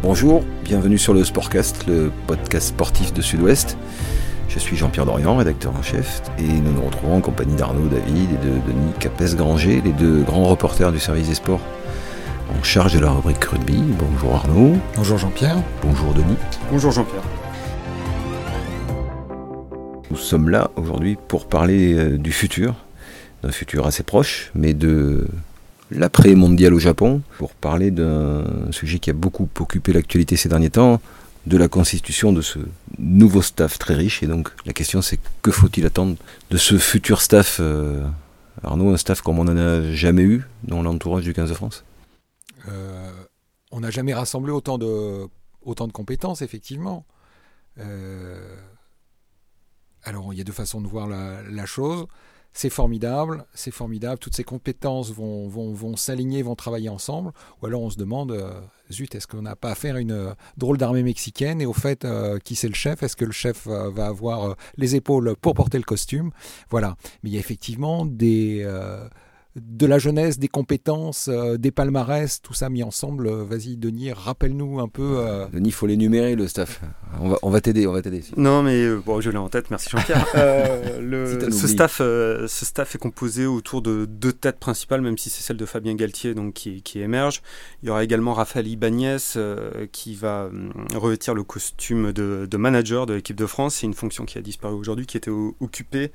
Bonjour, bienvenue sur le Sportcast, le podcast sportif de Sud-Ouest. Je suis Jean-Pierre Dorian, rédacteur en chef, et nous nous retrouvons en compagnie d'Arnaud David et de Denis Capes-Granger, les deux grands reporters du service des sports en charge de la rubrique rugby. Bonjour Arnaud. Bonjour Jean-Pierre. Bonjour Denis. Bonjour Jean-Pierre. Nous sommes là aujourd'hui pour parler euh, du futur, d'un futur assez proche, mais de l'après-mondial au Japon, pour parler d'un sujet qui a beaucoup occupé l'actualité ces derniers temps, de la constitution de ce nouveau staff très riche. Et donc la question c'est que faut-il attendre de ce futur staff euh, Arnaud, un staff comme on n'en a jamais eu dans l'entourage du 15 de France? Euh, On n'a jamais rassemblé autant de, autant de compétences, effectivement. Euh, alors il y a deux façons de voir la, la chose c'est formidable, c'est formidable, toutes ces compétences vont, s'aligner, vont travailler ensemble, ou alors on se demande, euh, zut, est-ce qu'on n'a pas affaire à une euh, drôle d'armée mexicaine, et au fait, euh, qui c'est le chef? Est-ce que le chef va avoir les épaules pour porter le costume? Voilà, mais il y a effectivement des de la jeunesse, des compétences, euh, des palmarès, tout ça mis ensemble. Euh, vas-y, Denis, rappelle-nous un peu. Euh, Denis, il faut l'énumérer, le staff. On va, on va t'aider, on va t'aider. Non, mais bon, je l'ai en tête, merci Jean-Pierre. ce, staff, ce staff est composé autour de deux têtes principales, même si c'est celle de Fabien Galtier donc, qui, qui émerge. Il y aura également Raphaël Ibanez qui va revêtir le costume de, de manager de l'équipe de France. C'est une fonction qui a disparu aujourd'hui, qui était occupée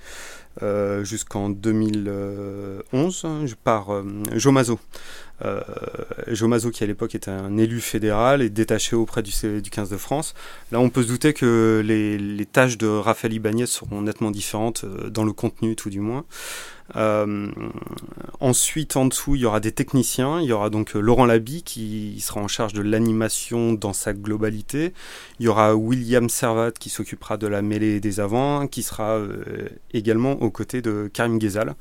jusqu'en 2011 par euh, Jomazo. Euh, Jomazo qui à l'époque était un élu fédéral et détaché auprès du, du 15 de France. Là on peut se douter que les, tâches de Raphaël Ibanez seront nettement différentes dans le contenu tout du moins. Euh, ensuite, en dessous, il y aura des techniciens. Il y aura donc euh, Laurent Labi qui sera en charge de l'animation dans sa globalité. Il y aura William Servat qui s'occupera de la mêlée des avants, qui sera euh, également aux côtés de Karim Ghezal,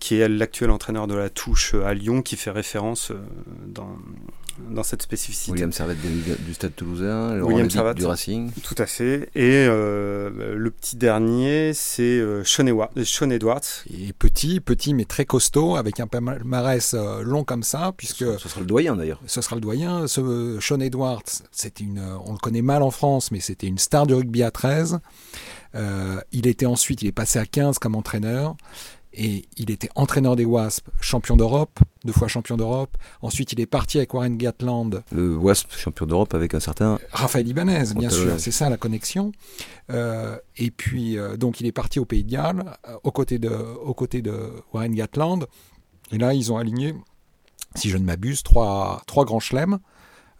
qui est l'actuel entraîneur de la touche à Lyon, qui fait référence dans, dans cette spécificité. William Servat du Stade Toulousain, William Servat du Racing. Tout à fait. Et euh, le petit dernier, c'est euh, Sean, Edwards. Il est petit, petit mais très costaud, avec un palmarès euh, long comme ça, puisque... Ce, sera le doyen d'ailleurs. Ce sera le doyen. Ce, Sean Edwards, c'est une, on le connaît mal en France, mais c'était une star du rugby à 13. il était ensuite, il est passé à 15 comme entraîneur et il était entraîneur des Wasps, champion d'Europe, deux fois champion d'Europe. Ensuite, il est parti avec Warren Gatland. Le Wasp, champion d'Europe avec un certain. Raphaël Ibanez, bien sûr, c'est ça la connexion. Euh, et puis, euh, donc, il est parti au Pays de Galles, euh, aux, côtés de, aux côtés de Warren Gatland. Et là, ils ont aligné, si je ne m'abuse, trois, trois grands chelems.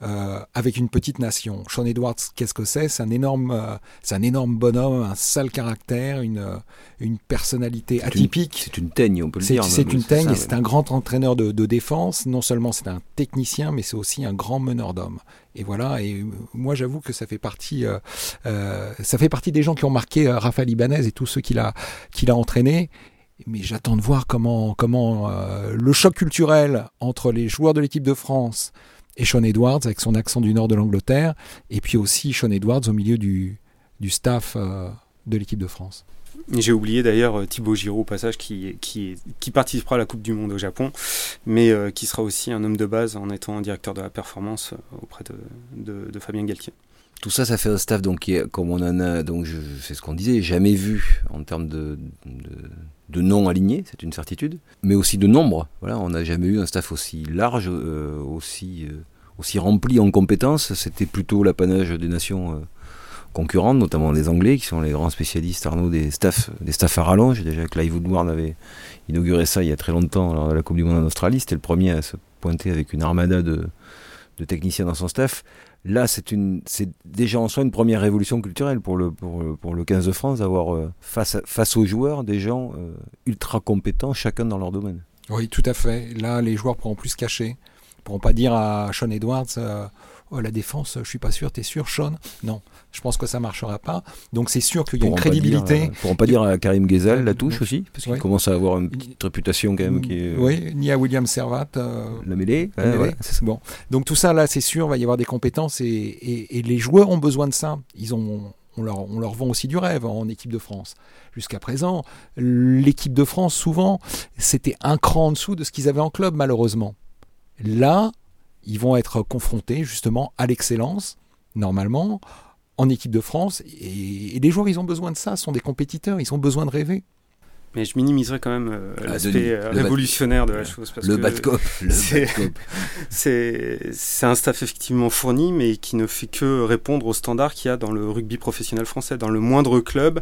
Euh, avec une petite nation. Sean Edwards, qu'est-ce que c'est? C'est un énorme, euh, c'est un énorme bonhomme, un sale caractère, une, euh, une personnalité atypique. C'est une teigne, on peut le dire. C'est une teigne c'est un grand entraîneur de, de défense. Non seulement c'est un technicien, mais c'est aussi un grand meneur d'hommes. Et voilà. Et moi, j'avoue que ça fait partie, ça fait partie des gens qui ont marqué Raphaël Ibanez et tous ceux qu'il a, qu'il a entraînés mais j'attends de voir comment, comment le choc culturel entre les joueurs de l'équipe de France, et Sean Edwards avec son accent du nord de l'Angleterre, et puis aussi Sean Edwards au milieu du, du staff euh, de l'équipe de France. J'ai oublié d'ailleurs euh, Thibaut Giroud au passage qui, qui, participera à la Coupe du Monde au Japon, mais euh, qui sera aussi un homme de base en étant directeur de la performance auprès de, de, Fabien Galtier. Tout ça, ça fait un staff donc qui est, comme on en a, donc c'est ce qu'on disait, jamais vu en termes de, de, de noms alignés, c'est une certitude, mais aussi de nombre. Voilà, on n'a jamais eu un staff aussi large, aussi aussi rempli en compétences. C'était plutôt l'apanage des nations euh, concurrentes, notamment les Anglais, qui sont les grands spécialistes, Arnaud, des staffs, des staffs à rallonge. Déjà, Clive Woodward avait inauguré ça il y a très longtemps lors de la Coupe du Monde en Australie. C'était le premier à se pointer avec une armada de, de techniciens dans son staff. Là, c'est une, c'est déjà en soi une première révolution culturelle pour le, pour, pour le 15 de France d'avoir euh, face, face aux joueurs des gens euh, ultra compétents, chacun dans leur domaine. Oui, tout à fait. Là, les joueurs pourront plus se cacher pourront pas dire à Sean Edwards euh, oh, la défense, je suis pas sûr, t'es sûr, Sean? Non, je pense que ça marchera pas. Donc c'est sûr qu'il y a une crédibilité. Ils pourront pas dire à Karim Ghezal la touche aussi, parce qu'il commence à avoir une petite réputation quand même qui est. Oui, ni à William Servat. Euh, la mêlée. c'est bon. Donc tout ça là, c'est sûr, il va y avoir des compétences et, et, les joueurs ont besoin de ça. Ils ont on leur, on leur, vend aussi du rêve en équipe de France. Jusqu'à présent, l'équipe de France, souvent, c'était un cran en dessous de ce qu'ils avaient en club, malheureusement. Là, ils vont être confrontés justement à l'excellence, normalement, en équipe de France. Et, les joueurs, ils ont besoin de ça, sont des compétiteurs, ils ont besoin de rêver. Mais je minimiserai quand même euh, ah, l'aspect euh, révolutionnaire de la chose. Parce le bad cop. C'est un staff effectivement fourni, mais qui ne fait que répondre aux standards qu'il y a dans le rugby professionnel français. Dans le moindre club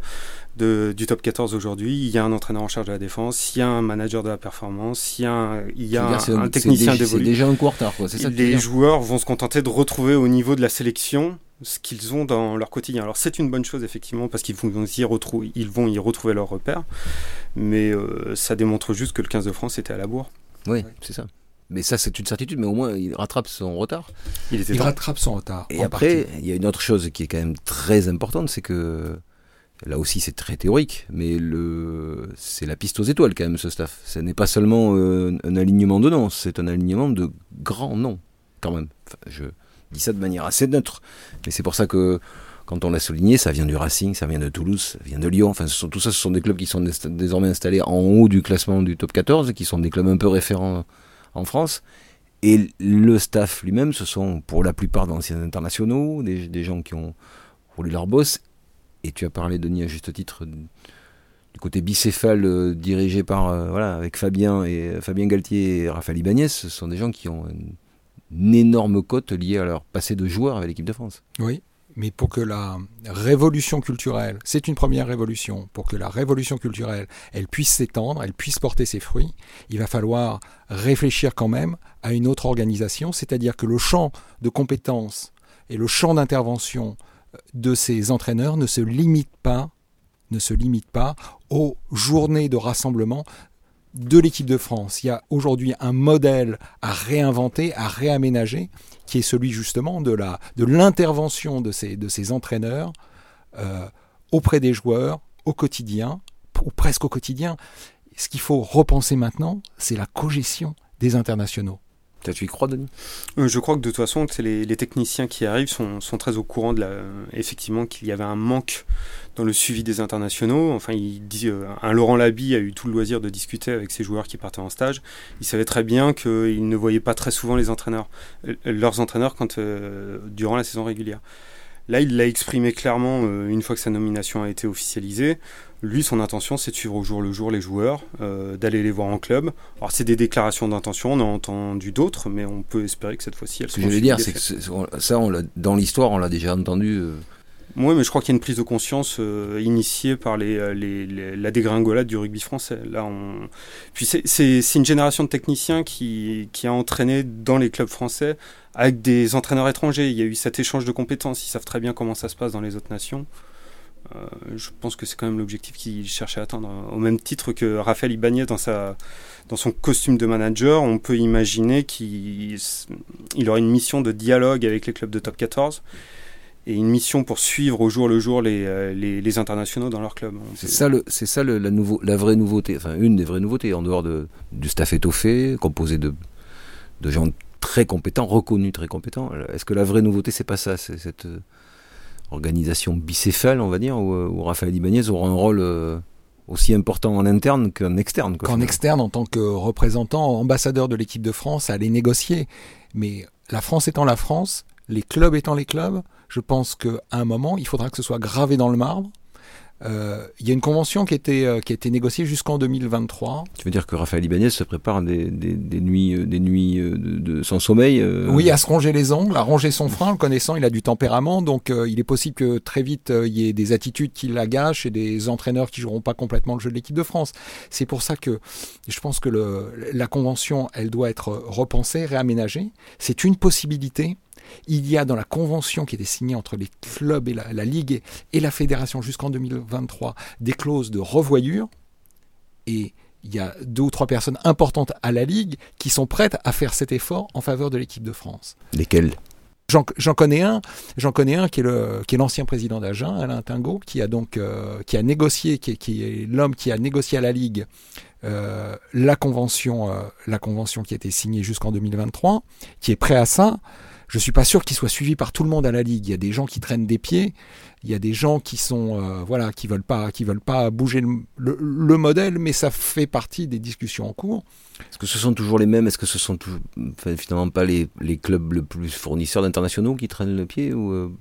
de, du top 14 aujourd'hui, il y a un entraîneur en charge de la défense, il y a un manager de la performance, il y a un, il y a un, technicien d'évolution. C'est déjà un retard. Les joueurs vont se contenter de retrouver au niveau de la sélection ce qu'ils ont dans leur quotidien. Alors c'est une bonne chose effectivement parce qu'ils vont y retrouver, ils vont y retrouver leurs repères, mais euh, ça démontre juste que le 15 de France était à la bourre. Oui, c'est ça. Mais ça, c'est une certitude, mais au moins, il rattrape son retard. Il, rattrape son retard. Et après, il y a une autre chose qui est quand même très importante, c'est que là aussi, c'est très théorique, mais le, c'est la piste aux étoiles quand même, ce staff. Ce n'est pas seulement euh, un alignement de noms, c'est un alignement de grands noms, quand même. je, dis ça de manière assez neutre. Mais c'est pour ça que quand on l'a souligné, ça vient du Racing, ça vient de Toulouse, ça vient de Lyon. Enfin, tout ça, ce sont des clubs qui sont désormais installés en haut du classement du top 14, qui sont des clubs un peu référents en France. Et le staff lui-même, ce sont pour la plupart d'anciens internationaux, des, gens qui ont roulé leur boss. Et tu as parlé, Denis, à juste titre, du côté bicéphale euh, dirigé par, euh, voilà, avec Fabien, et, Fabien Galtier et Raphaël Ibanez. Ce sont des gens qui ont énorme cote liée à leur passé de joueur avec l'équipe de France. Oui, mais pour que la révolution culturelle, c'est une première révolution, pour que la révolution culturelle, elle puisse s'étendre, elle puisse porter ses fruits, il va falloir réfléchir quand même à une autre organisation, c'est-à-dire que le champ de compétences et le champ d'intervention de ces entraîneurs ne se limite pas ne se limite pas aux journées de rassemblement de l'équipe de France. Il y a aujourd'hui un modèle à réinventer, à réaménager, qui est celui justement de l'intervention de ces de ces entraîneurs euh, auprès des joueurs au quotidien ou presque au quotidien. Ce qu'il faut repenser maintenant, c'est la cogestion des internationaux. Tu y crois, Denis? Euh, Je crois que de toute façon, les, les techniciens qui arrivent sont, sont, très au courant de la, effectivement qu'il y avait un manque dans le suivi des internationaux. Enfin, il dit, euh, un Laurent Labi a eu tout le loisir de discuter avec ses joueurs qui partaient en stage. Il savait très bien qu'ils ne voyaient pas très souvent les entraîneurs, euh, leurs entraîneurs quand, durant la saison régulière. Là, il l'a exprimé clairement une fois que sa nomination a été officialisée. Lui, son intention, c'est de suivre au jour le jour les joueurs, euh, d'aller les voir en club. Alors, c'est des déclarations d'intention, on a entendu d'autres, mais on peut espérer que cette fois-ci, elles Ce que je veux dire, c'est que ça, on dans l'histoire, on l'a déjà entendu. Euh. Oui, mais je crois qu'il y a une prise de conscience euh, initiée par les, la dégringolade du rugby français. Là, on... Puis c'est une génération de techniciens qui, qui a entraîné dans les clubs français avec des entraîneurs étrangers. Il y a eu cet échange de compétences. Ils savent très bien comment ça se passe dans les autres nations. Euh, je pense que c'est quand même l'objectif qu'il cherchait à atteindre. Au même titre que Raphaël Ibanez dans, dans son costume de manager, on peut imaginer qu'il il aurait une mission de dialogue avec les clubs de top 14 et une mission pour suivre au jour le jour les, euh, les, les internationaux dans leur club. C'est ça, le, c'est ça le, la, nouveau, la vraie nouveauté, enfin une des vraies nouveautés, en dehors de, du staff étoffé, composé de, de gens très compétents, reconnus très compétents. Est-ce que la vraie nouveauté, c'est pas ça C'est cette organisation bicéphale, on va dire, où, Raphaël Ibanez aura un rôle euh, aussi important en interne qu'en externe. Qu'en externe, en tant que représentant, ambassadeur de l'équipe de France, à aller négocier. Mais la France étant la France, les clubs étant les clubs, je pense qu'à un moment, il faudra que ce soit gravé dans le marbre euh, il y a une convention qui a été, euh, qui a été négociée jusqu'en 2023. Tu veux dire que Raphaël Ibanez se prépare des, des, des nuits, des nuits euh, de, sans sommeil Oui, à se ronger les ongles, à ronger son frein. Le connaissant, il a du tempérament, donc il est possible que très vite il y ait des attitudes qui l'agachent et des entraîneurs qui joueront pas complètement le jeu de l'équipe de France. C'est pour ça que je pense que le, la convention, elle doit être repensée, réaménagée. C'est une possibilité il y a dans la convention qui était signée entre les clubs et la, Ligue et, la Fédération jusqu'en 2023 des clauses de revoyure. Et il y a deux ou trois personnes importantes à la Ligue qui sont prêtes à faire cet effort en faveur de l'équipe de France. Lesquelles? J'en connais un, j'en connais un qui est l'ancien président d'Agen, Alain Tingot, qui a donc euh, qui a négocié, qui, est l'homme qui a négocié à la Ligue euh, la convention, euh, la convention qui a été signée jusqu'en 2023, qui est prêt à ça. Je suis pas sûr qu'il soit suivi par tout le monde à la ligue. Il y a des gens qui traînent des pieds, il y a des gens qui sont euh, voilà qui veulent pas qui veulent pas bouger le, modèle, mais ça fait partie des discussions en cours. Est-ce que ce sont toujours les mêmes? Est-ce que ce sont finalement pas les, clubs le plus fournisseurs d'internationaux qui traînent le pied ou euh,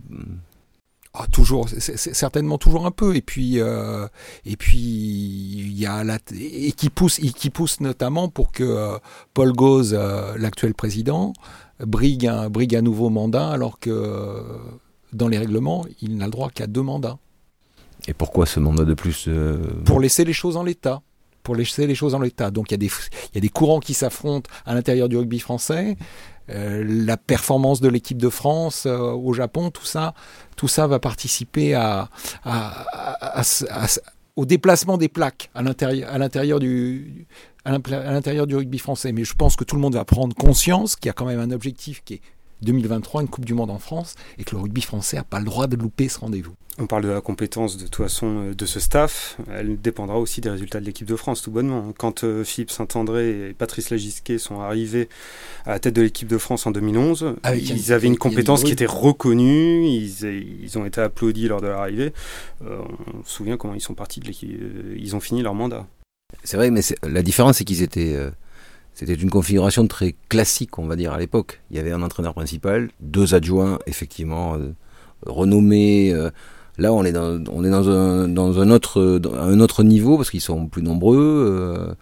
ah, toujours, c'est certainement toujours un peu. Et puis, euh, et puis, il y a la, et qui pousse, et qui pousse notamment pour que Paul Gauze, l'actuel président, brigue un, brigue un nouveau mandat, alors que dans les règlements, il n'a le droit qu'à deux mandats. Et pourquoi ce mandat de plus euh, Pour laisser les choses en l'état. Pour laisser les choses en l'état. Donc il y, a des, il y a des courants qui s'affrontent à l'intérieur du rugby français. Euh, la performance de l'équipe de France euh, au Japon, tout ça, tout ça va participer à, au déplacement des plaques à l'intérieur du à l'intérieur du rugby français. Mais je pense que tout le monde va prendre conscience qu'il y a quand même un objectif qui est 2023, une Coupe du Monde en France, et que le rugby français n'a pas le droit de louper ce rendez-vous. On parle de la compétence de toute façon euh, de ce staff, elle dépendra aussi des résultats de l'équipe de France, tout bonnement. Quand euh, Philippe Saint-André et Patrice Lagisquet sont arrivés à la tête de l'équipe de France en 2011, ils avaient une compétence qui était reconnue, ils, ont été applaudis lors de leur arrivée. Euh, on se souvient comment ils sont partis de l'équipe, ils ont fini leur mandat. C'est vrai, mais la différence, c'est qu'ils étaient c'était une configuration très classique, on va dire, à l'époque. Il y avait un entraîneur principal, deux adjoints, effectivement, euh, renommés. Euh. là, on est dans, un autre niveau, parce qu'ils sont plus nombreux, euh,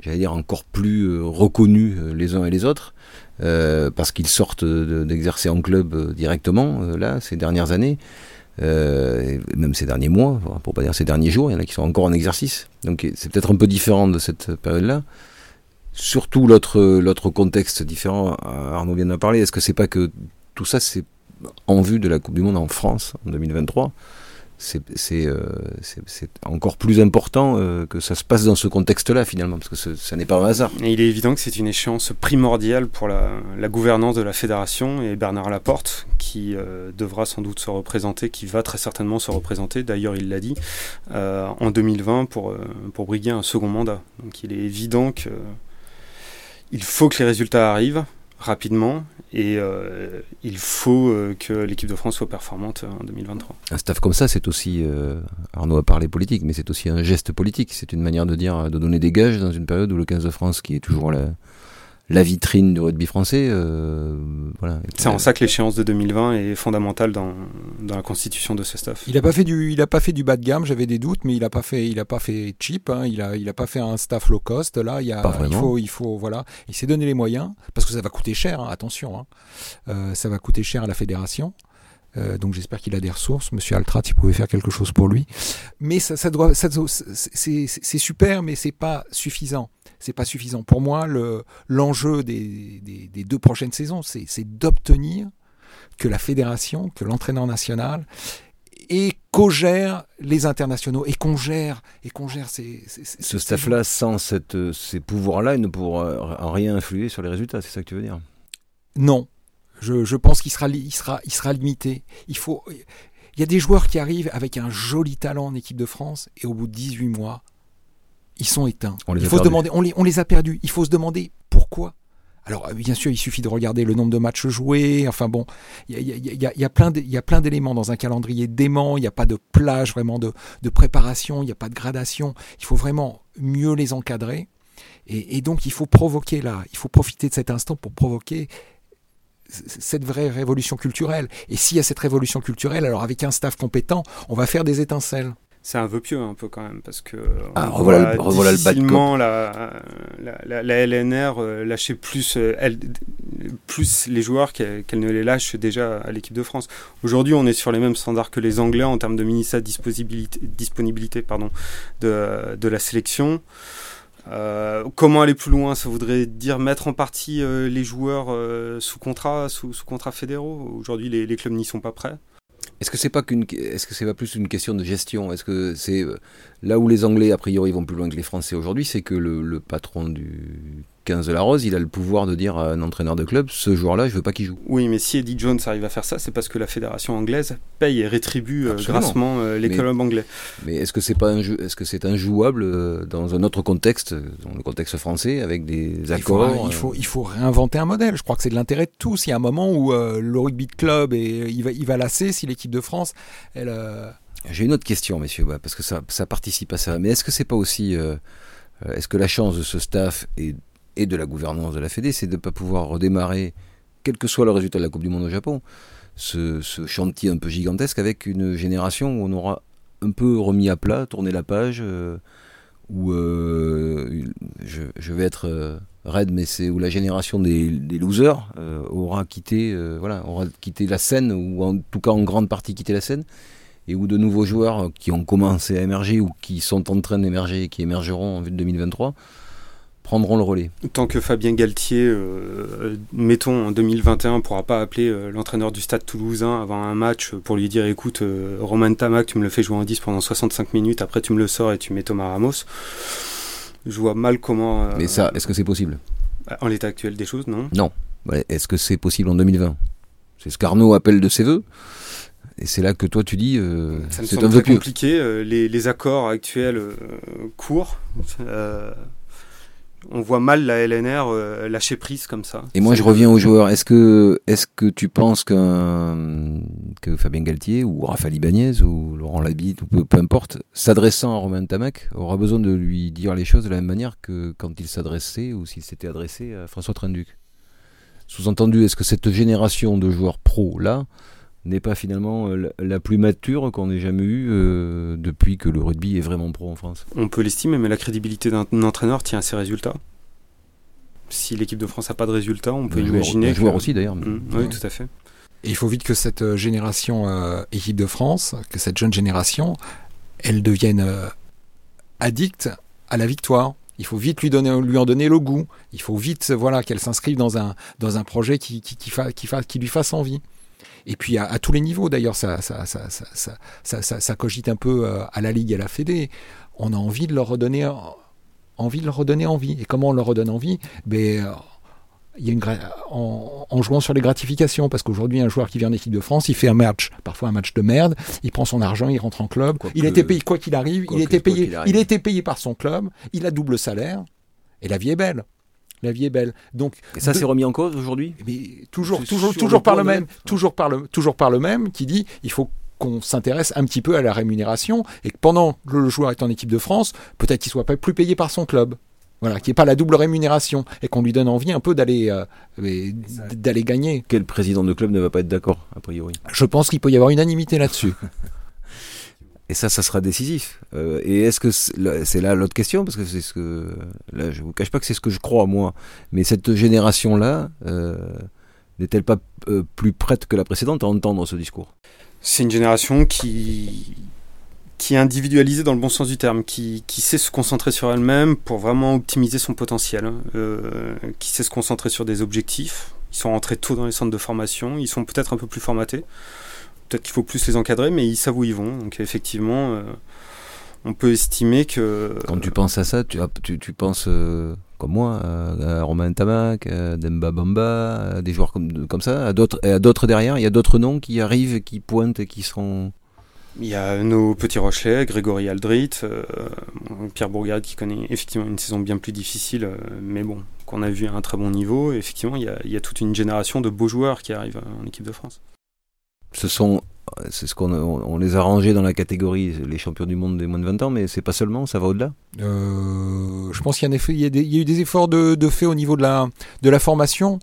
j'allais dire encore plus reconnus les uns et les autres, parce qu'ils sortent d'exercer en club directement, là, ces dernières années. même ces derniers mois, pour pas dire ces derniers jours, il y en a qui sont encore en exercice. Donc c'est peut-être un peu différent de cette période-là. Surtout l'autre contexte différent, Arnaud vient d'en parler, est-ce que c'est pas que tout ça c'est en vue de la Coupe du Monde en France en 2023 c'est euh, encore plus important euh, que ça se passe dans ce contexte-là finalement, parce que ça n'est pas un hasard. Il est évident que c'est une échéance primordiale pour la, gouvernance de la fédération et Bernard Laporte, qui euh, devra sans doute se représenter, qui va très certainement se représenter, d'ailleurs il l'a dit, en 2020 pour, pour briguer un second mandat. Donc il est évident que il faut que les résultats arrivent rapidement et euh, il faut euh, que l'équipe de France soit performante en 2023. Un staff comme ça, c'est aussi, euh, Arnaud a parlé politique, mais c'est aussi un geste politique. C'est une manière de dire, de donner des gages dans une période où le 15 de France, qui est toujours là la vitrine du rugby français. Euh, voilà. C'est en ça que l'échéance de 2020 est fondamentale dans, dans la constitution de ce staff. Il n'a pas fait du, il a pas fait du bas de gamme. J'avais des doutes, mais il n'a pas fait, il a pas fait cheap. Hein. il a, il a pas fait un staff low cost. Là, il y a, il faut, il faut, voilà. Il s'est donné les moyens parce que ça va coûter cher. Hein, attention, hein. euh, ça va coûter cher à la fédération. Euh, donc j'espère qu'il a des ressources. Monsieur Altrat, il pouvait faire quelque chose pour lui. Mais ça, ça doit, c'est super, mais c'est pas suffisant c'est pas suffisant. Pour moi, l'enjeu des, des, deux prochaines saisons, c'est d'obtenir que la fédération, que l'entraîneur national et qu'on gère les internationaux et qu'on gère et qu'on gère ces, ce staff-là sans cette, ces pouvoirs-là, il ne pourra en rien influer sur les résultats. C'est ça que tu veux dire? Non, je, je pense qu'il sera, il sera, il sera limité. Il faut, il y a des joueurs qui arrivent avec un joli talent en équipe de France et au bout de 18 mois, ils sont éteints. On les il faut se demander, on les, on les a perdus. Il faut se demander pourquoi. Alors bien sûr, il suffit de regarder le nombre de matchs joués. Enfin bon, il y a, y, a, y a, plein d'éléments dans un calendrier dément. Il n'y a pas de plage vraiment de, de préparation. Il n'y a pas de gradation. Il faut vraiment mieux les encadrer. Et, et, donc il faut provoquer là, il faut profiter de cet instant pour provoquer cette vraie révolution culturelle. Et s'il y a cette révolution culturelle, alors avec un staff compétent, on va faire des étincelles c'est un vœu pieux un peu quand même parce que ah, revoilà, le, revoilà difficilement la, la, la, LNR euh, lâcher plus euh, elle, plus les joueurs qu'elle ne les lâche déjà à l'équipe de France. Aujourd'hui, on est sur les mêmes standards que les Anglais en termes de ministère disponibilité, disponibilité pardon, de, de la sélection. Euh, comment aller plus loin? Ça voudrait dire mettre en partie les joueurs sous contrat, sous, contrat fédéraux? Aujourd'hui, les, clubs n'y sont pas prêts. Est-ce que c'est pas est-ce que c'est pas plus une question de gestion? Est-ce que c'est euh, là où les Anglais a priori vont plus loin que les Français aujourd'hui, c'est que le, patron du 15 de la Rose, il a le pouvoir de dire à un entraîneur de club ce joueur-là, je veux pas qu'il joue. Oui, mais si Eddie Jones arrive à faire ça, c'est parce que la fédération anglaise paye et rétribue euh, grassement euh, les clubs anglais. Mais est-ce que c'est pas un jeu, est-ce que c'est injouable euh, dans un autre contexte, dans le contexte français, avec des accords il faut, il faut, réinventer un modèle. Je crois que c'est de l'intérêt de tous. Il y a un moment où le rugby de club et il va, il va lasser si l'équipe de France, elle. J'ai une autre question, messieurs, parce que ça, ça participe à ça. Mais est-ce que c'est pas aussi est-ce que la chance de ce staff et, et de la gouvernance de la Fédé, c'est de ne pas pouvoir redémarrer, quel que soit le résultat de la Coupe du Monde au Japon, ce, chantier un peu gigantesque avec une génération où on aura un peu remis à plat, tourné la page, euh, où euh, je, vais être euh, raide, mais c'est où la génération des, losers aura quitté, voilà, aura quitté la scène, ou en tout cas en grande partie quitté la scène, et où de nouveaux joueurs qui ont commencé à émerger ou qui sont en train d'émerger et qui émergeront en vue de 2023 prendront le relais. Tant que Fabien Galtier, euh, mettons en 2021, ne pourra pas appeler euh, l'entraîneur du stade toulousain avant un match pour lui dire écoute, euh, Roman Tamac, tu me le fais jouer en 10 pendant 65 minutes, après tu me le sors et tu mets Thomas Ramos, je vois mal comment. Mais ça, est-ce que c'est possible? En l'état actuel des choses, non Non. Est-ce que c'est possible en 2020 C'est ce qu'Arnaud appelle de ses voeux. Et c'est là que toi tu dis, c'est un peu compliqué. Les, les, accords actuels courts on voit mal la LNR euh, lâcher prise comme ça. Et moi, je reviens aux joueurs. Est-ce que, est-ce que tu penses que Fabien Galtier ou Raphaël Ibanez ou Laurent Labitte ou peu, importe, s'adressant à Romain Tamac, aura besoin de lui dire les choses de la même manière que quand il s'adressait ou s'il s'était adressé à François Trenduc Sous-entendu, est-ce que cette génération de joueurs pro là n'est pas finalement euh, la plus mature qu'on ait jamais eue euh, depuis que le rugby est vraiment pro en France. On peut l'estimer, mais la crédibilité d'un entraîneur tient à ses résultats. Si l'équipe de France n'a pas de résultats, on peut imaginer. Joueur, aussi d'ailleurs. Mmh, oui, tout à fait. Et il faut vite que cette euh, génération équipe de France, que cette jeune génération, elle devienne addicte à la victoire. Il faut vite lui, donner, lui en donner le goût. Il faut vite voilà, qu'elle s'inscrive dans un, dans un projet qui, qui, qui, qui, qui lui fasse envie. Et puis à, tous les niveaux, d'ailleurs, ça ça, ça, ça, ça, cogite un peu euh, à la Ligue et à la Fédé. On a envie de leur redonner envie de leur redonner envie. Et comment on leur redonne envie? Ben, euh, il y a une en, jouant sur les gratifications, parce qu'aujourd'hui, un joueur qui vient en équipe de France, il fait un match, parfois un match de merde, il prend son argent, il rentre en club, il était payé, quoi qu'il arrive, il était payé, il était payé par son club, il a double salaire, et la vie est belle. La vie est belle. Donc, et ça, s'est remis en cause aujourd'hui? Mais toujours, toujours, toujours par le même, toujours par le, toujours par le même, qui dit il faut qu'on s'intéresse un petit peu à la rémunération et que pendant que le joueur est en équipe de France, peut-être qu'il soit pas plus payé par son club. Voilà, qu'il n'y ait pas la double rémunération et qu'on lui donne envie un peu d'aller euh, d'aller gagner. Quel président de club ne va pas être d'accord, a priori? Je pense qu'il peut y avoir unanimité là-dessus. Et ça, ça sera décisif. Euh, et est-ce que c'est là l'autre question parce que c'est ce que là, je vous cache pas que c'est ce que je crois moi. Mais cette génération-là euh, n'est-elle pas euh, plus prête que la précédente à entendre ce discours? C'est une génération qui qui est individualisée dans le bon sens du terme, qui, qui sait se concentrer sur elle-même pour vraiment optimiser son potentiel, qui sait se concentrer sur des objectifs. Ils sont rentrés tôt dans les centres de formation, ils sont peut-être un peu plus formatés peut-être qu'il faut plus les encadrer, mais ils savent où ils vont. Donc effectivement, euh, on peut estimer que... Quand tu penses à ça, tu, tu, penses euh, comme moi à Romain Tamac, à Demba Bamba, à des joueurs comme, comme ça, à d'autres, et à d'autres derrière. Il y a d'autres noms qui arrivent, qui pointent et qui seront... Il y a nos petits Rochelais, Grégory Aldrit, euh, Pierre Bourgade qui connaît effectivement une saison bien plus difficile, mais bon, qu'on a vu à un très bon niveau. effectivement, il y, a, il y, a, toute une génération de beaux joueurs qui arrivent en équipe de France ce sont c'est ce qu'on on les a rangés dans la catégorie les champions du monde des moins de 20 ans, mais c'est pas seulement, ça va au-delà? Euh, je pense qu'il y, a il y, a eu des efforts de, de, fait au niveau de la, de la formation.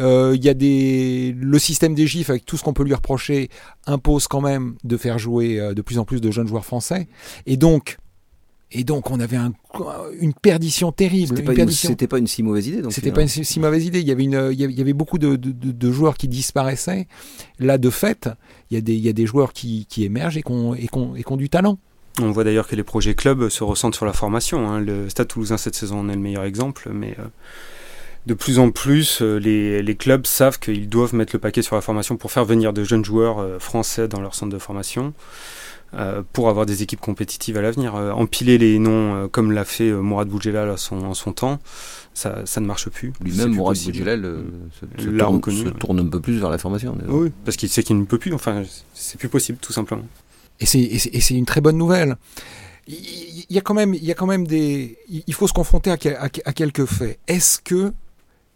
Euh, il y a des, le système des GIFs, avec tout ce qu'on peut lui reprocher, impose quand même de faire jouer euh, de plus en plus de jeunes joueurs français. Et donc, et donc, on avait une perdition terrible. C'était pas, une si mauvaise idée. C'était pas une si mauvaise idée. Il y avait, une, il y avait beaucoup de, joueurs qui disparaissaient. Là, de fait, il y a des, il y a des joueurs qui, émergent et qui ont, et, du talent. On voit d'ailleurs que les projets clubs se ressentent sur la formation. Hein. Le Stade Toulousain cette saison en est le meilleur exemple, mais euh, de plus en plus, euh, les, clubs savent qu'ils doivent mettre le paquet sur la formation pour faire venir de jeunes joueurs euh, français dans leur centre de formation. Pour avoir des équipes compétitives à l'avenir. empiler les noms comme l'a fait Mourad Boudjelal à son, en son temps, ça, ça, ne marche plus. Lui-même, Mourad Boudjelal, se, se, tourne, un peu plus vers la formation. Oui, parce qu'il sait qu'il ne peut plus. Enfin, c'est plus possible, tout simplement. Et c'est une très bonne nouvelle il y a quand même, il y a quand même des, il faut se confronter à, quelques faits. Est-ce que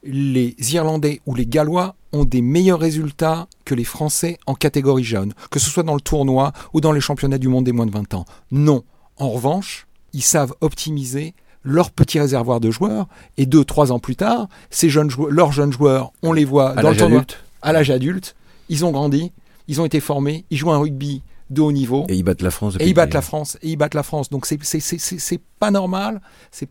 les Irlandais ou les Gallois ont des meilleurs résultats que les Français en catégorie jeune, que ce soit dans le tournoi ou dans les championnats du monde des moins de 20 ans. Non. En revanche, ils savent optimiser leur petit réservoir de joueurs et deux, trois ans plus tard, ces jeunes joueurs, leurs jeunes joueurs, on les voit à dans le tournoi, à l'âge adulte, ils ont grandi, ils ont été formés, ils jouent un rugby de haut niveau. Et ils battent la France. Et ils battent la France. Et ils battent la France. Donc c'est c'est pas normal. C'est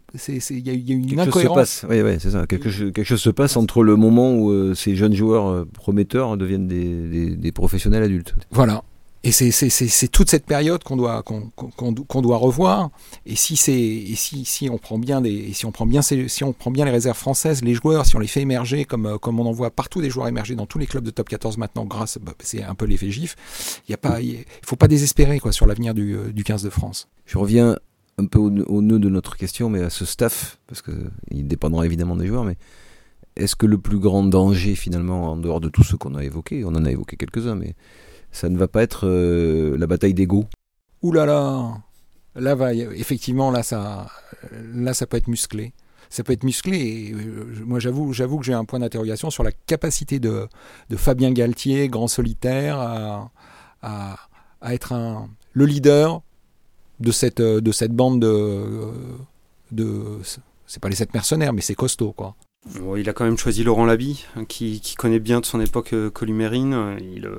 il y, a une quelque incohérence. Chose se passe. Oui, oui, c'est ça. Quelque, quelque, chose se passe entre le moment où euh, ces jeunes joueurs euh, prometteurs deviennent des, des, des, professionnels adultes. Voilà. Et c'est toute cette période qu'on doit, revoir. Et si, on prend bien les réserves françaises, les joueurs, si on les fait émerger comme, comme on en voit partout des joueurs émerger dans tous les clubs de top 14 maintenant, grâce, bah, c'est un peu l'effet GIF. Il ne il faut pas désespérer sur l'avenir du, du 15 de France. Je reviens un peu au, nœud de notre question, mais à ce staff, parce qu'il dépendra évidemment des joueurs, mais est-ce que le plus grand danger finalement, en dehors de tout ce qu'on a évoqué, on en a évoqué quelques-uns, mais ça ne va pas être euh, la bataille d'ego. Ouh là là, là va, effectivement là ça, là ça peut être musclé. Ça peut être musclé. Et euh, moi j'avoue, j'avoue que j'ai un point d'interrogation sur la capacité de, de Fabien Galtier, grand solitaire, à, à, être un, le leader de cette, de cette bande de, de c'est pas les sept mercenaires, mais c'est costaud quoi. il a quand même choisi Laurent Labi, hein, qui, qui connaît bien de son époque euh, Columérine. Il,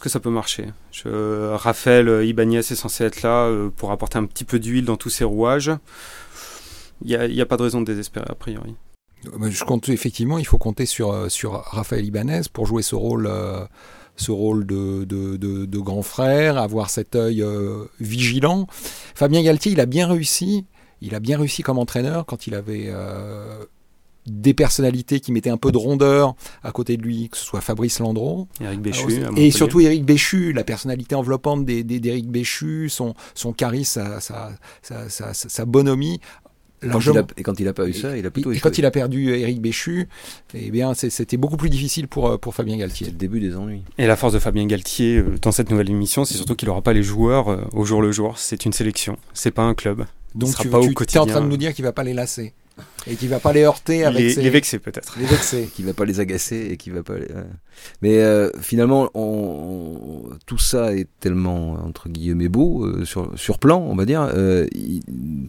que ça peut marcher. Raphaël Ibanez est censé être là euh, pour apporter un petit peu d'huile dans tous ces rouages. Il n'y a, pas de raison de désespérer a priori. Je compte effectivement, il faut compter sur, euh, sur Raphaël Ibanez pour jouer ce rôle, euh, ce rôle de, de, de, grand frère, avoir cet œil vigilant. Fabien Galtier, il a bien réussi. Il a bien réussi comme entraîneur quand il avait des personnalités qui mettaient un peu de rondeur à côté de lui, que ce soit Fabrice Landreau. Eric Béchu. et surtout Eric Béchu, la personnalité enveloppante d'Éric Béchu, son, son charisme, sa, sa, sa, bonhomie. Quand il a, et quand il n'a pas eu ça, il a plutôt Et quand il a perdu Eric Béchu, eh bien, c'était beaucoup plus difficile pour, pour Fabien Galtier. C'est le début des ennuis. Et la force de Fabien Galtier euh, dans cette nouvelle émission, c'est surtout qu'il n'aura pas les joueurs euh, au jour le jour. C'est une sélection, c'est pas un club. Donc tu, tu es en train de nous dire qu'il va pas les lasser et qui va pas les heurter avec les, ses... les vexer peut-être. les vexer. Qui va pas les agacer et qui va pas les... mais euh, finalement on, tout ça est tellement entre guillemets beau euh, sur, sur plan on va dire euh,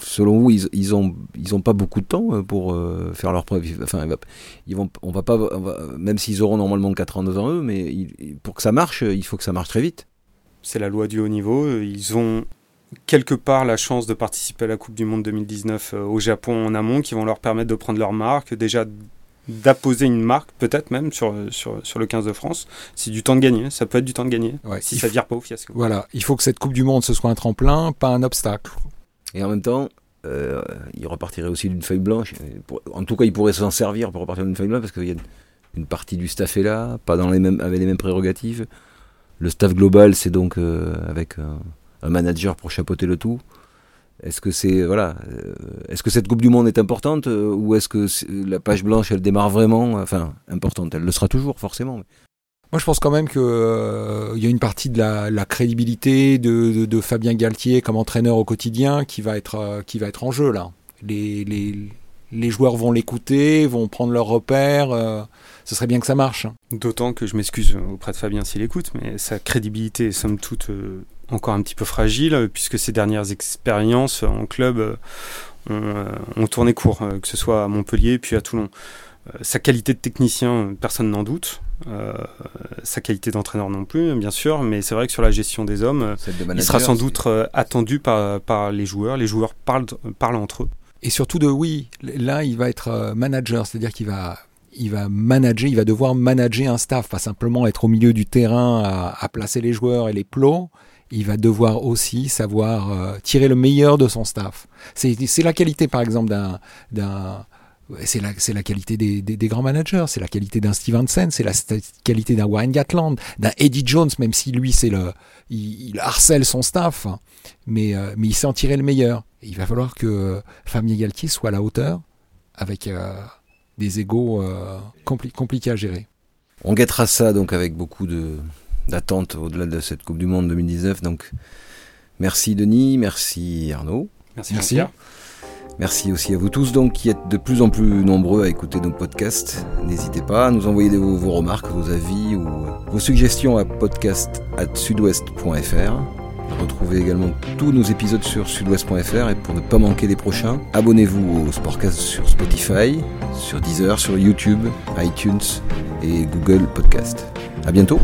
selon vous ils, ils ont ils ont pas beaucoup de temps pour faire leur preuve. Enfin ils vont on va pas même s'ils auront normalement 4 ans devant eux mais pour que ça marche il faut que ça marche très vite. C'est la loi du haut niveau ils ont quelque part la chance de participer à la Coupe du Monde 2019 euh, au Japon en amont, qui vont leur permettre de prendre leur marque, déjà d'apposer une marque, peut-être même sur, sur, sur, le 15 de France. C'est du temps de gagner, ça peut être du temps de gagner, si ça vire pas au fiasco. Voilà, il faut que cette Coupe du Monde, ce soit un tremplin, pas un obstacle. Et en même temps, euh, il repartirait aussi d'une feuille blanche. En tout cas, il pourrait s'en servir pour repartir d'une feuille blanche, parce qu'il y a une partie du staff est là, pas dans les mêmes, avec les mêmes prérogatives. Le staff global, c'est donc euh, avec un manager pour chapeauter le tout. Est-ce que c'est voilà, euh, est-ce que cette Coupe du Monde est importante euh, ou est-ce que la page blanche elle démarre vraiment Enfin, importante, elle le sera toujours forcément. Moi, je pense quand même qu'il euh, y a une partie de la, crédibilité de, Fabien Galtier comme entraîneur au quotidien qui va être qui va être en jeu là. Les, les, les joueurs vont l'écouter, vont prendre leurs repères. ce serait bien que ça marche. D'autant que je m'excuse auprès de Fabien s'il écoute, mais sa crédibilité est somme toute encore un petit peu fragile, puisque ses dernières expériences en club euh, euh, ont, tourné court, euh, que ce soit à Montpellier puis à Toulon. sa qualité de technicien, personne n'en doute. sa qualité d'entraîneur non plus, bien sûr, mais c'est vrai que sur la gestion des hommes, il sera sans doute attendu par, par, les joueurs. Les joueurs parlent, parlent entre eux. Et surtout de oui, là il va être manager, c'est-à-dire qu'il va il va manager, il va devoir manager un staff, pas simplement être au milieu du terrain à, à placer les joueurs et les plots, il va devoir aussi savoir euh, tirer le meilleur de son staff. C'est la qualité, par exemple, d'un c'est la, qualité des, grands managers, c'est la qualité d'un Stevenson, c'est la qualité d'un Warren Gatland, d'un Eddie Jones, même si lui, c'est le, il, harcèle son staff, hein. mais, euh, mais il sait en tirer le meilleur. il va falloir que Fabien Galtier soit à la hauteur, avec euh, des égaux compliqués à gérer. On guettera ça donc avec beaucoup de, d'attente au-delà de cette Coupe du Monde 2019. Donc, merci Denis, merci Arnaud. Merci. merci. Merci aussi à vous tous donc qui êtes de plus en plus nombreux à écouter nos podcasts. N'hésitez pas à nous envoyer vos, vos, remarques, vos avis ou vos suggestions à podcast@sudouest.fr. Retrouvez également tous nos épisodes sur sudouest.fr et pour ne pas manquer les prochains, abonnez-vous au Sportcast sur Spotify, sur Deezer, sur YouTube, iTunes et Google Podcast. À bientôt.